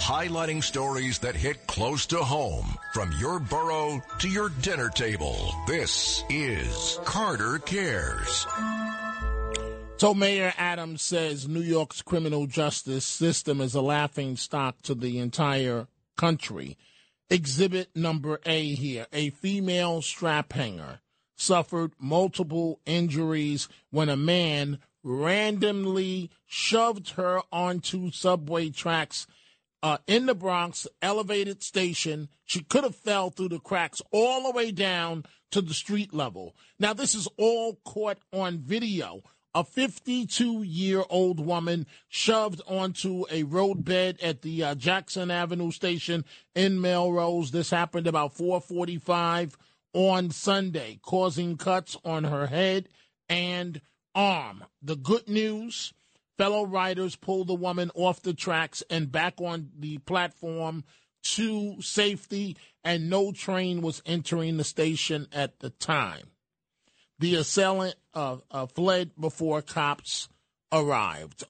highlighting stories that hit close to home from your borough to your dinner table. This is Carter Cares. So Mayor Adams says New York's criminal justice system is a laughing stock to the entire country. Exhibit number A here. A female strap hanger suffered multiple injuries when a man randomly shoved her onto subway tracks uh, in the Bronx elevated station. She could have fell through the cracks all the way down to the street level. Now, this is all caught on video. A 52 year old woman shoved onto a roadbed at the uh, Jackson Avenue station in Melrose. This happened about 445 on Sunday, causing cuts on her head and arm. The good news fellow riders pulled the woman off the tracks and back on the platform to safety, and no train was entering the station at the time. The assailant uh, uh, fled before cops arrived.